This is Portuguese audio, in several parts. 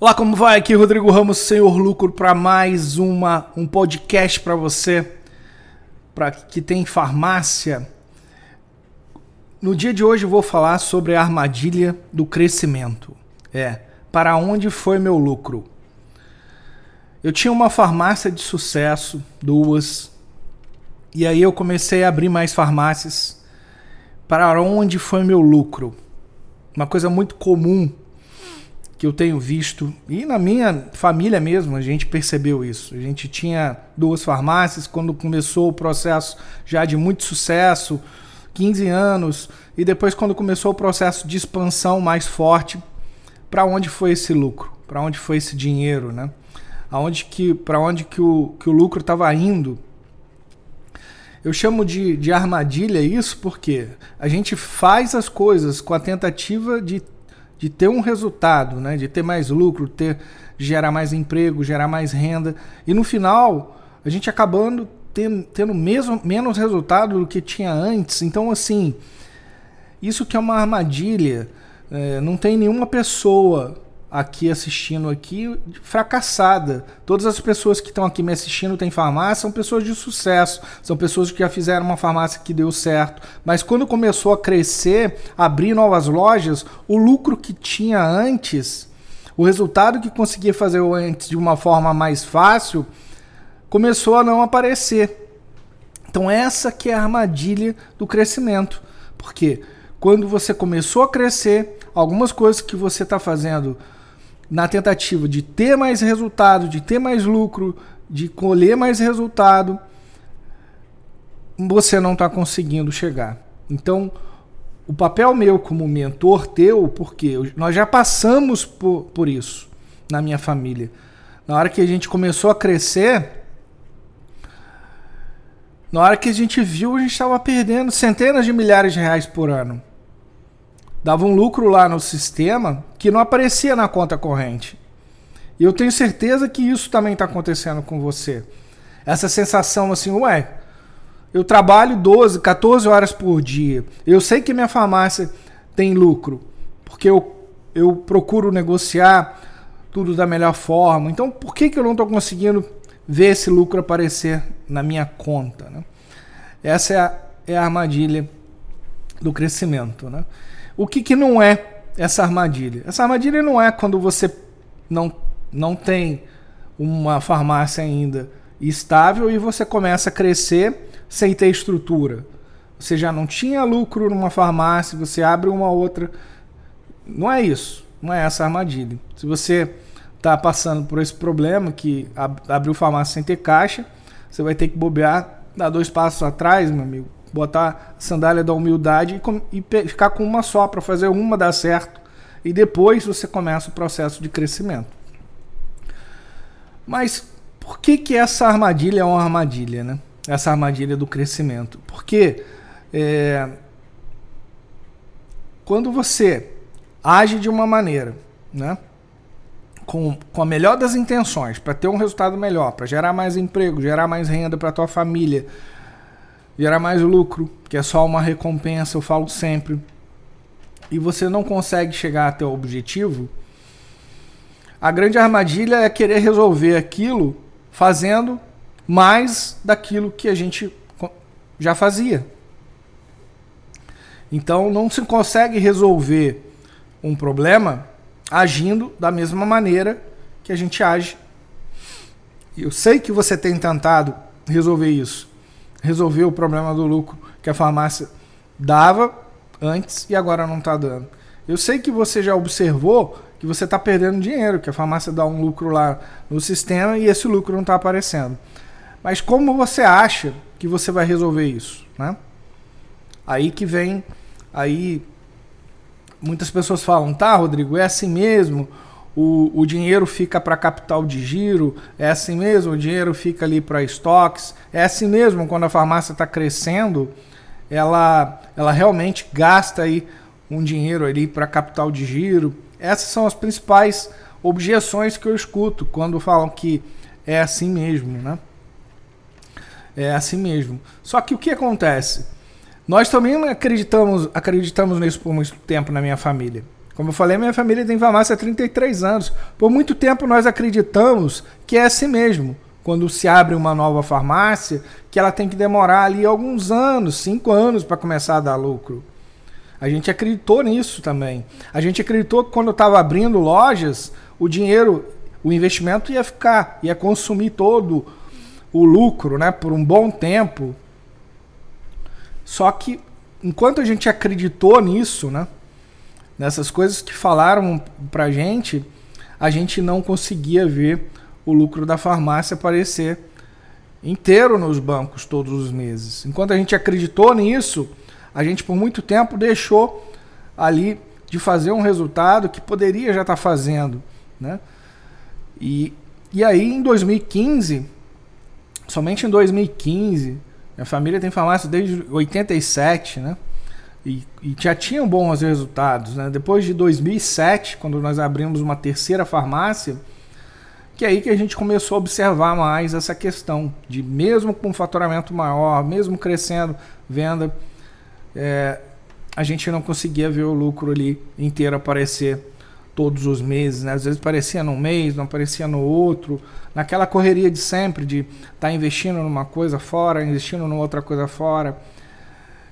Olá, como vai? Aqui Rodrigo Ramos, Senhor Lucro, para mais uma um podcast para você, para que tem farmácia. No dia de hoje eu vou falar sobre a armadilha do crescimento. É, para onde foi meu lucro? Eu tinha uma farmácia de sucesso, duas, e aí eu comecei a abrir mais farmácias. Para onde foi meu lucro? Uma coisa muito comum que eu tenho visto, e na minha família mesmo, a gente percebeu isso. A gente tinha duas farmácias quando começou o processo já de muito sucesso, 15 anos, e depois quando começou o processo de expansão mais forte, para onde foi esse lucro? Para onde foi esse dinheiro, né? Aonde que, para onde que o, que o lucro estava indo? Eu chamo de, de armadilha isso porque a gente faz as coisas com a tentativa de de ter um resultado, né? de ter mais lucro, ter gerar mais emprego, gerar mais renda. E no final, a gente acabando tendo, tendo mesmo, menos resultado do que tinha antes. Então, assim, isso que é uma armadilha. É, não tem nenhuma pessoa aqui assistindo aqui fracassada. Todas as pessoas que estão aqui me assistindo têm farmácia, são pessoas de sucesso, são pessoas que já fizeram uma farmácia que deu certo. Mas quando começou a crescer, abrir novas lojas, o lucro que tinha antes, o resultado que conseguia fazer antes de uma forma mais fácil, começou a não aparecer. Então essa que é a armadilha do crescimento. Porque quando você começou a crescer, algumas coisas que você está fazendo na tentativa de ter mais resultado, de ter mais lucro, de colher mais resultado, você não está conseguindo chegar. Então, o papel meu como mentor teu, porque nós já passamos por, por isso na minha família. Na hora que a gente começou a crescer, na hora que a gente viu, a gente estava perdendo centenas de milhares de reais por ano dava um lucro lá no sistema que não aparecia na conta corrente. E eu tenho certeza que isso também está acontecendo com você. Essa sensação assim, ué, eu trabalho 12, 14 horas por dia. Eu sei que minha farmácia tem lucro, porque eu, eu procuro negociar tudo da melhor forma. Então, por que, que eu não estou conseguindo ver esse lucro aparecer na minha conta? Né? Essa é a, é a armadilha do crescimento. Né? O que, que não é essa armadilha? Essa armadilha não é quando você não, não tem uma farmácia ainda estável e você começa a crescer sem ter estrutura. Você já não tinha lucro numa farmácia, você abre uma outra. Não é isso. Não é essa armadilha. Se você está passando por esse problema que abriu farmácia sem ter caixa, você vai ter que bobear, dar dois passos atrás, meu amigo, botar sandália da humildade e, e ficar com uma só para fazer uma dar certo e depois você começa o processo de crescimento. Mas por que que essa armadilha é uma armadilha, né? Essa armadilha do crescimento? Porque é, quando você age de uma maneira, né? Com, com a melhor das intenções, para ter um resultado melhor, para gerar mais emprego, gerar mais renda para tua família, gerar mais lucro, que é só uma recompensa, eu falo sempre, e você não consegue chegar até o objetivo, a grande armadilha é querer resolver aquilo fazendo mais daquilo que a gente já fazia. Então não se consegue resolver um problema agindo da mesma maneira que a gente age. Eu sei que você tem tentado resolver isso resolveu o problema do lucro que a farmácia dava antes e agora não está dando. Eu sei que você já observou que você está perdendo dinheiro, que a farmácia dá um lucro lá no sistema e esse lucro não está aparecendo. Mas como você acha que você vai resolver isso? Né? Aí que vem, aí muitas pessoas falam, tá, Rodrigo, é assim mesmo o, o dinheiro fica para capital de giro, é assim mesmo, o dinheiro fica ali para estoques, é assim mesmo, quando a farmácia está crescendo, ela, ela realmente gasta aí um dinheiro ali para capital de giro. Essas são as principais objeções que eu escuto quando falam que é assim mesmo, né? É assim mesmo. Só que o que acontece? Nós também acreditamos, acreditamos nisso por muito tempo na minha família. Como eu falei, minha família tem farmácia há 33 anos. Por muito tempo nós acreditamos que é assim mesmo. Quando se abre uma nova farmácia, que ela tem que demorar ali alguns anos, cinco anos, para começar a dar lucro. A gente acreditou nisso também. A gente acreditou que quando estava abrindo lojas, o dinheiro, o investimento ia ficar, ia consumir todo o lucro, né, por um bom tempo. Só que enquanto a gente acreditou nisso, né, nessas coisas que falaram pra gente, a gente não conseguia ver o lucro da farmácia aparecer inteiro nos bancos todos os meses. Enquanto a gente acreditou nisso, a gente por muito tempo deixou ali de fazer um resultado que poderia já estar tá fazendo, né? E, e aí em 2015, somente em 2015, minha família tem farmácia desde 87, né? E, e, já tinham bons resultados, né? Depois de 2007, quando nós abrimos uma terceira farmácia, que é aí que a gente começou a observar mais essa questão de mesmo com faturamento maior, mesmo crescendo venda, é, a gente não conseguia ver o lucro ali inteiro aparecer todos os meses, né? Às vezes aparecia num mês, não aparecia no outro, naquela correria de sempre de estar tá investindo numa coisa fora, investindo numa outra coisa fora.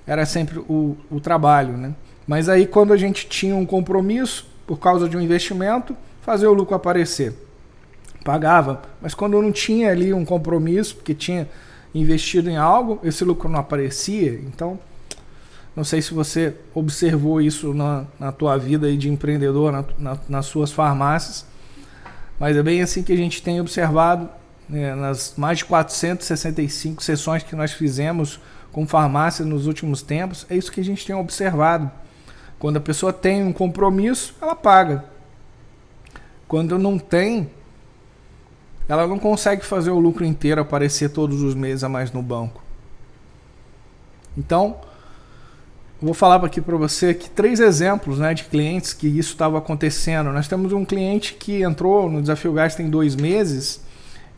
Era sempre o, o trabalho, né? Mas aí quando a gente tinha um compromisso por causa de um investimento, fazer o lucro aparecer. Pagava, mas quando não tinha ali um compromisso, porque tinha investido em algo, esse lucro não aparecia, então não sei se você observou isso na, na tua vida aí de empreendedor, na, na, nas suas farmácias, mas é bem assim que a gente tem observado né, nas mais de 465 sessões que nós fizemos com farmácia nos últimos tempos, é isso que a gente tem observado. Quando a pessoa tem um compromisso, ela paga. Quando não tem, ela não consegue fazer o lucro inteiro aparecer todos os meses a mais no banco. Então, vou falar aqui para você aqui três exemplos né, de clientes que isso estava acontecendo. Nós temos um cliente que entrou no Desafio Gás tem dois meses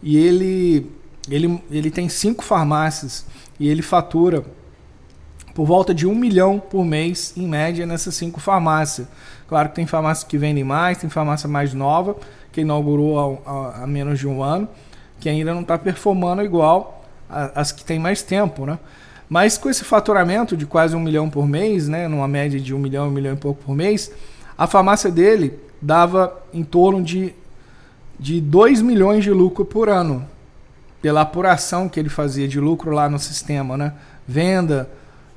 e ele, ele, ele tem cinco farmácias e ele fatura por volta de um milhão por mês, em média, nessas cinco farmácias. Claro que tem farmácia que vendem mais, tem farmácia mais nova, que inaugurou há, há menos de um ano, que ainda não está performando igual as que tem mais tempo, né? Mas com esse faturamento de quase um milhão por mês, né, numa média de um milhão, um milhão e pouco por mês, a farmácia dele dava em torno de, de 2 milhões de lucro por ano. Pela apuração que ele fazia de lucro lá no sistema, né? Venda,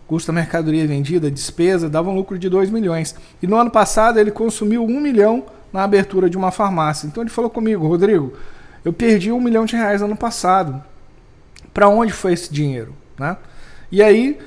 custo da mercadoria vendida, despesa, dava um lucro de 2 milhões. E no ano passado ele consumiu 1 milhão na abertura de uma farmácia. Então ele falou comigo, Rodrigo, eu perdi um milhão de reais ano passado. Para onde foi esse dinheiro? Né? E aí,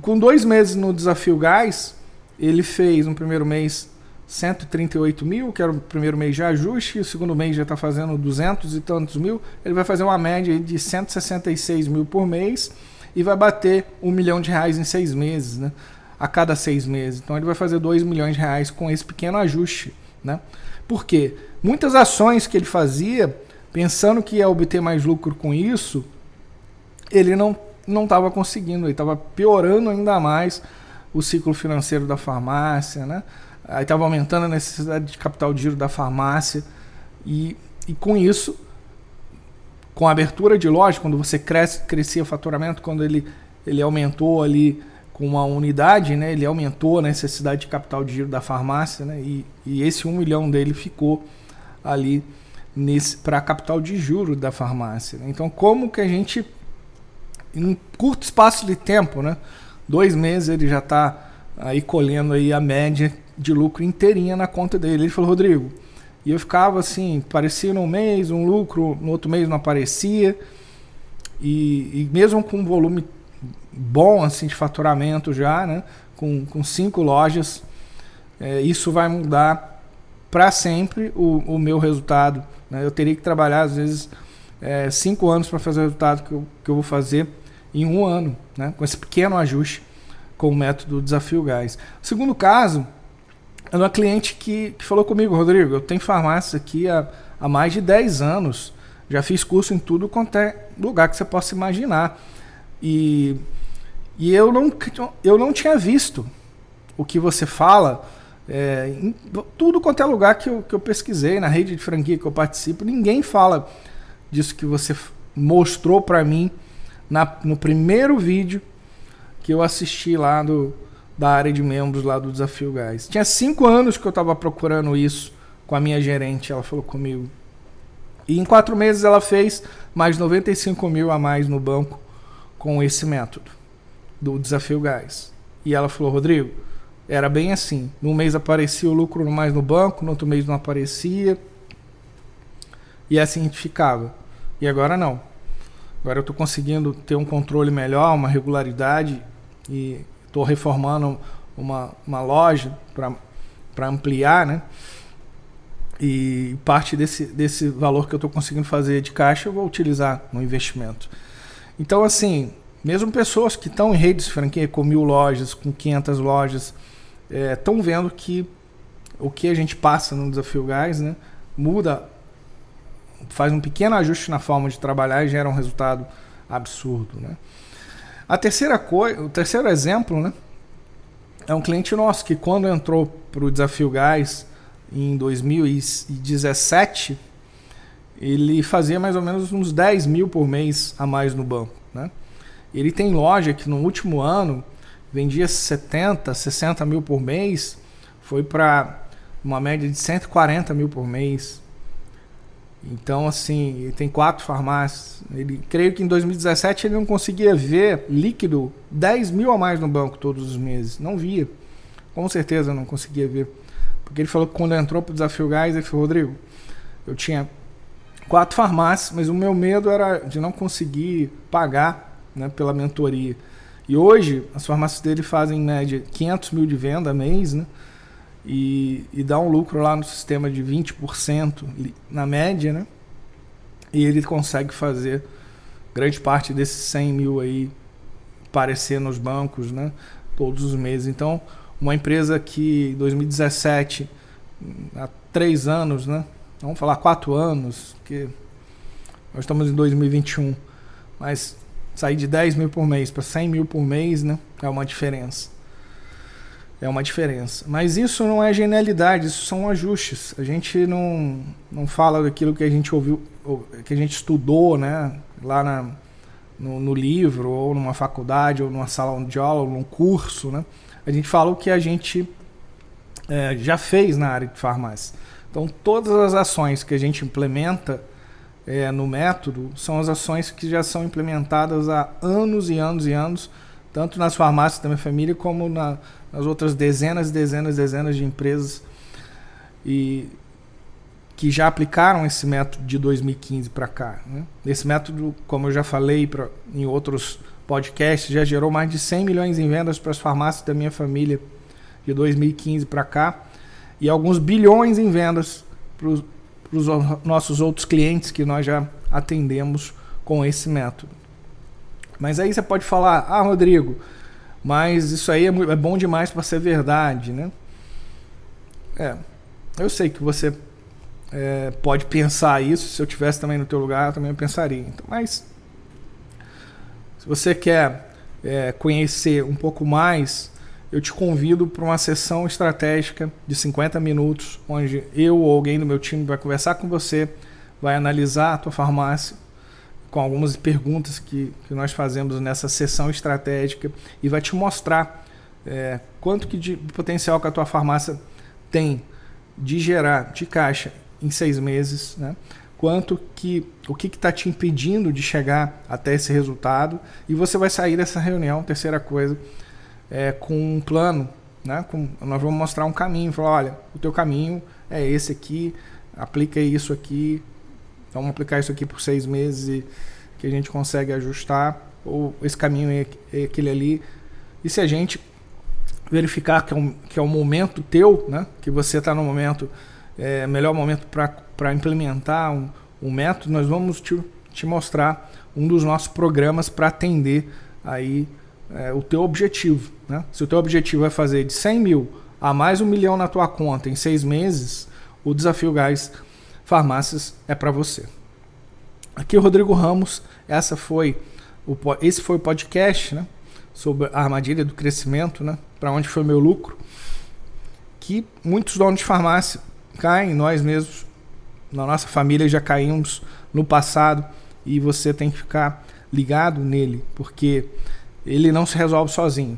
com dois meses no Desafio Gás, ele fez no primeiro mês 138 mil, que era o primeiro mês de ajuste, o segundo mês já está fazendo 200 e tantos mil. Ele vai fazer uma média de 166 mil por mês e vai bater um milhão de reais em seis meses, né? A cada seis meses. Então ele vai fazer 2 milhões de reais com esse pequeno ajuste, né? Por quê? Muitas ações que ele fazia, pensando que ia obter mais lucro com isso, ele não não estava conseguindo, ele estava piorando ainda mais o ciclo financeiro da farmácia, né? Aí estava aumentando a necessidade de capital de giro da farmácia e, e com isso, com a abertura de loja, quando você cresce, crescia o faturamento, quando ele, ele aumentou ali com uma unidade, né? Ele aumentou a necessidade de capital de giro da farmácia, né? E, e esse um milhão dele ficou ali para capital de juro da farmácia. Né? Então, como que a gente em um curto espaço de tempo, né? Dois meses ele já está aí colhendo aí a média de lucro inteirinha na conta dele. Ele falou, Rodrigo, e eu ficava assim, parecia num mês um lucro, no outro mês não aparecia. E, e mesmo com um volume bom assim de faturamento já, né? Com, com cinco lojas, é, isso vai mudar para sempre o, o meu resultado. Né? Eu teria que trabalhar às vezes é, cinco anos para fazer o resultado que eu, que eu vou fazer em um ano, né, com esse pequeno ajuste com o método Desafio Gás. Segundo caso é uma cliente que, que falou comigo, Rodrigo, eu tenho farmácia aqui há, há mais de 10 anos, já fiz curso em tudo quanto é lugar que você possa imaginar. E, e eu, não, eu não tinha visto o que você fala é, em tudo quanto é lugar que eu, que eu pesquisei, na rede de franquia que eu participo, ninguém fala disso que você mostrou para mim na, no primeiro vídeo que eu assisti lá do, da área de membros lá do Desafio Gás. Tinha cinco anos que eu estava procurando isso com a minha gerente, ela falou comigo. E em quatro meses ela fez mais 95 mil a mais no banco com esse método do Desafio Gás. E ela falou, Rodrigo, era bem assim. Num mês aparecia o lucro mais no banco, no outro mês não aparecia. E assim ficava. E agora não. Agora eu estou conseguindo ter um controle melhor, uma regularidade e estou reformando uma, uma loja para ampliar, né? E parte desse, desse valor que eu estou conseguindo fazer de caixa eu vou utilizar no investimento. Então, assim, mesmo pessoas que estão em redes de franquia com mil lojas, com 500 lojas, estão é, vendo que o que a gente passa no Desafio Gás né, muda, faz um pequeno ajuste na forma de trabalhar e gera um resultado absurdo. Né? A terceira coisa, o terceiro exemplo né, é um cliente nosso que quando entrou para o Desafio Gás em 2017, ele fazia mais ou menos uns 10 mil por mês a mais no banco. Né? Ele tem loja que no último ano vendia 70, 60 mil por mês, foi para uma média de 140 mil por mês. Então, assim, ele tem quatro farmácias. Ele, creio que em 2017 ele não conseguia ver líquido 10 mil a mais no banco todos os meses. Não via. Com certeza não conseguia ver. Porque ele falou que quando entrou para o Desafio Gás, ele falou, Rodrigo, eu tinha quatro farmácias, mas o meu medo era de não conseguir pagar né, pela mentoria. E hoje, as farmácias dele fazem em média 500 mil de venda mês, né? E, e dá um lucro lá no sistema de 20% na média, né? E ele consegue fazer grande parte desses 100 mil aí aparecer nos bancos, né? Todos os meses. Então, uma empresa que em 2017, há três anos, né? Vamos falar quatro anos, que nós estamos em 2021, mas sair de 10 mil por mês para 100 mil por mês, né? É uma diferença. É uma diferença. Mas isso não é genialidade, isso são ajustes. A gente não, não fala daquilo que a gente ouviu, que a gente estudou, né? Lá na, no, no livro, ou numa faculdade, ou numa sala de aula, ou num curso, né? A gente fala o que a gente é, já fez na área de farmácia. Então, todas as ações que a gente implementa é, no método são as ações que já são implementadas há anos e anos e anos, tanto nas farmácias da minha família como na, nas outras dezenas dezenas dezenas de empresas e que já aplicaram esse método de 2015 para cá. Né? Esse método, como eu já falei pra, em outros podcasts, já gerou mais de 100 milhões em vendas para as farmácias da minha família de 2015 para cá e alguns bilhões em vendas para os nossos outros clientes que nós já atendemos com esse método. Mas aí você pode falar, ah, Rodrigo, mas isso aí é, é bom demais para ser verdade, né? É, eu sei que você é, pode pensar isso. Se eu tivesse também no teu lugar, eu também pensaria. Então, mas se você quer é, conhecer um pouco mais eu te convido para uma sessão estratégica de 50 minutos, onde eu ou alguém do meu time vai conversar com você, vai analisar a tua farmácia com algumas perguntas que, que nós fazemos nessa sessão estratégica e vai te mostrar é, quanto que de potencial que a tua farmácia tem de gerar de caixa em seis meses, né? quanto que o que está te impedindo de chegar até esse resultado e você vai sair dessa reunião, terceira coisa, é, com um plano, né? Com, nós vamos mostrar um caminho, falar, olha, o teu caminho é esse aqui, aplica isso aqui, vamos aplicar isso aqui por seis meses e que a gente consegue ajustar, ou esse caminho é, é aquele ali. E se a gente verificar que é um, que é um momento teu, né? Que você está no momento, é, melhor momento para implementar um, um método, nós vamos te, te mostrar um dos nossos programas para atender aí é, o teu objetivo. Né? Se o teu objetivo é fazer de 100 mil a mais um milhão na tua conta em seis meses, o Desafio Gás Farmácias é para você. Aqui o Rodrigo Ramos, essa foi o, esse foi o podcast né, sobre a armadilha do crescimento, né, para onde foi meu lucro, que muitos donos de farmácia caem, nós mesmos, na nossa família já caímos no passado e você tem que ficar ligado nele, porque ele não se resolve sozinho.